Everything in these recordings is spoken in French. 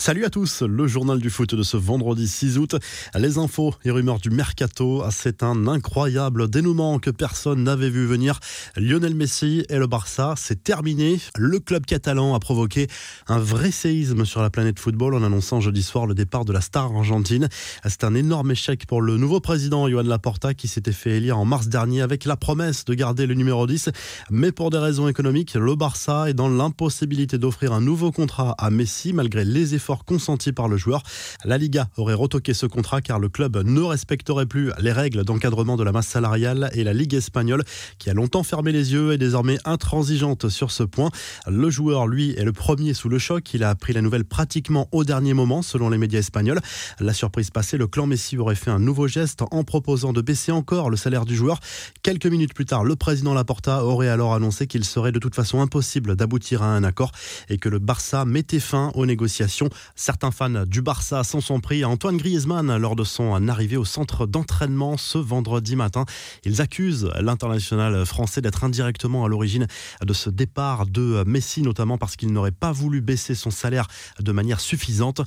Salut à tous, le journal du foot de ce vendredi 6 août. Les infos et rumeurs du mercato, c'est un incroyable dénouement que personne n'avait vu venir. Lionel Messi et le Barça, c'est terminé. Le club catalan a provoqué un vrai séisme sur la planète football en annonçant jeudi soir le départ de la star argentine. C'est un énorme échec pour le nouveau président Joan Laporta qui s'était fait élire en mars dernier avec la promesse de garder le numéro 10. Mais pour des raisons économiques, le Barça est dans l'impossibilité d'offrir un nouveau contrat à Messi malgré les efforts consenti par le joueur. La Liga aurait retoqué ce contrat car le club ne respecterait plus les règles d'encadrement de la masse salariale et la Ligue espagnole, qui a longtemps fermé les yeux, est désormais intransigeante sur ce point. Le joueur, lui, est le premier sous le choc. Il a appris la nouvelle pratiquement au dernier moment, selon les médias espagnols. La surprise passée, le clan Messi aurait fait un nouveau geste en proposant de baisser encore le salaire du joueur. Quelques minutes plus tard, le président Laporta aurait alors annoncé qu'il serait de toute façon impossible d'aboutir à un accord et que le Barça mettait fin aux négociations. Certains fans du Barça s'en sont pris à Antoine Griezmann lors de son arrivée au centre d'entraînement ce vendredi matin. Ils accusent l'international français d'être indirectement à l'origine de ce départ de Messi, notamment parce qu'il n'aurait pas voulu baisser son salaire de manière suffisante.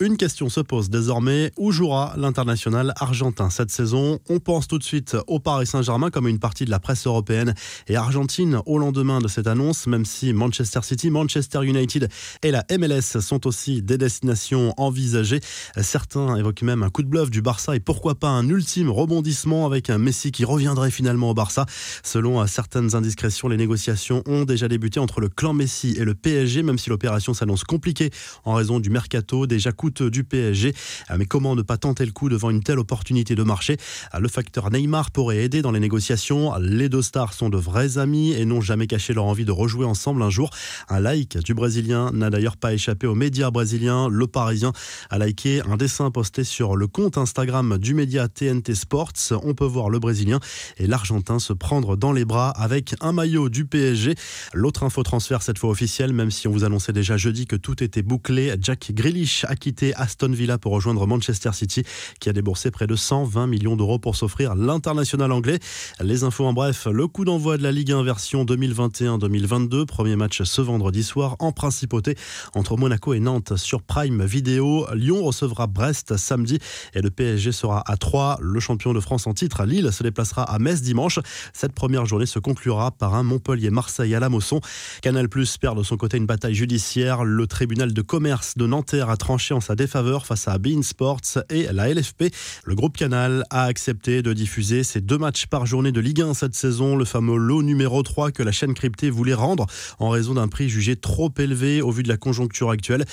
Une question se pose désormais, où jouera l'international argentin cette saison? On pense tout de suite au Paris Saint-Germain comme une partie de la presse européenne et argentine au lendemain de cette annonce, même si Manchester City, Manchester United et la MLS sont aussi des destination envisagée. Certains évoquent même un coup de bluff du Barça et pourquoi pas un ultime rebondissement avec un Messi qui reviendrait finalement au Barça. Selon certaines indiscrétions, les négociations ont déjà débuté entre le clan Messi et le PSG, même si l'opération s'annonce compliquée en raison du mercato déjà coûteux du PSG. Mais comment ne pas tenter le coup devant une telle opportunité de marché? Le facteur Neymar pourrait aider dans les négociations. Les deux stars sont de vrais amis et n'ont jamais caché leur envie de rejouer ensemble un jour. Un like du Brésilien n'a d'ailleurs pas échappé aux médias brésiliens le Parisien a liké un dessin posté sur le compte Instagram du média TNT Sports. On peut voir le Brésilien et l'Argentin se prendre dans les bras avec un maillot du PSG. L'autre info transfert cette fois officielle, même si on vous annonçait déjà jeudi que tout était bouclé. Jack Grealish a quitté Aston Villa pour rejoindre Manchester City, qui a déboursé près de 120 millions d'euros pour s'offrir l'international anglais. Les infos en bref, le coup d'envoi de la Ligue 1 version 2021-2022, premier match ce vendredi soir en principauté entre Monaco et Nantes sur Prime Vidéo. Lyon recevra Brest samedi et le PSG sera à 3. Le champion de France en titre, Lille, se déplacera à Metz dimanche. Cette première journée se conclura par un Montpellier-Marseille à la Mosson. Canal Plus perd de son côté une bataille judiciaire. Le tribunal de commerce de Nanterre a tranché en sa défaveur face à Bein Sports et la LFP. Le groupe Canal a accepté de diffuser ces deux matchs par journée de Ligue 1 cette saison, le fameux lot numéro 3 que la chaîne cryptée voulait rendre en raison d'un prix jugé trop élevé au vu de la conjoncture actuelle.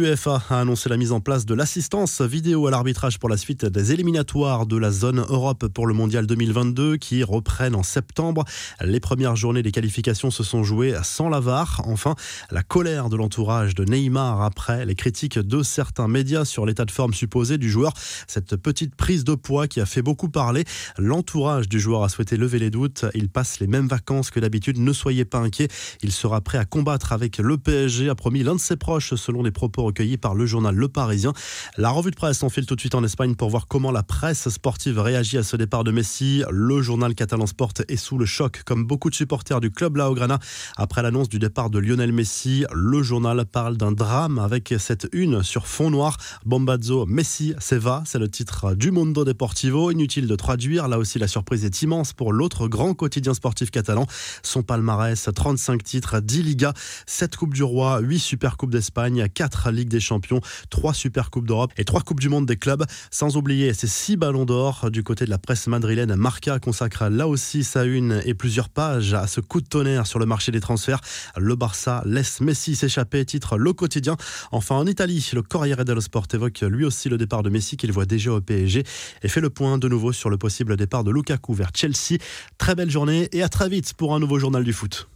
L'UEFA a annoncé la mise en place de l'assistance vidéo à l'arbitrage pour la suite des éliminatoires de la zone Europe pour le Mondial 2022 qui reprennent en septembre. Les premières journées des qualifications se sont jouées sans la Enfin, la colère de l'entourage de Neymar après les critiques de certains médias sur l'état de forme supposé du joueur. Cette petite prise de poids qui a fait beaucoup parler. L'entourage du joueur a souhaité lever les doutes. Il passe les mêmes vacances que d'habitude. Ne soyez pas inquiets. Il sera prêt à combattre avec le PSG, a promis l'un de ses proches selon les propos recueillis par le journal Le Parisien. La revue de presse s'enfile tout de suite en Espagne pour voir comment la presse sportive réagit à ce départ de Messi. Le journal catalan Sport est sous le choc, comme beaucoup de supporters du club Laograna. Après l'annonce du départ de Lionel Messi, le journal parle d'un drame avec cette une sur fond noir. Bombazzo Messi va, c'est le titre du Mundo Deportivo. Inutile de traduire, là aussi la surprise est immense pour l'autre grand quotidien sportif catalan. Son palmarès, 35 titres, 10 Ligas, 7 Coupes du Roi, 8 Super Coupes d'Espagne, 4 Ligues des champions, trois Super Coupes d'Europe et trois Coupes du Monde des clubs. Sans oublier ces six ballons d'or du côté de la presse madrilène. Marca consacre là aussi sa une et plusieurs pages à ce coup de tonnerre sur le marché des transferts. Le Barça laisse Messi s'échapper, titre Le Quotidien. Enfin en Italie, le Corriere dello Sport évoque lui aussi le départ de Messi qu'il voit déjà au PSG et fait le point de nouveau sur le possible départ de Lukaku vers Chelsea. Très belle journée et à très vite pour un nouveau journal du foot.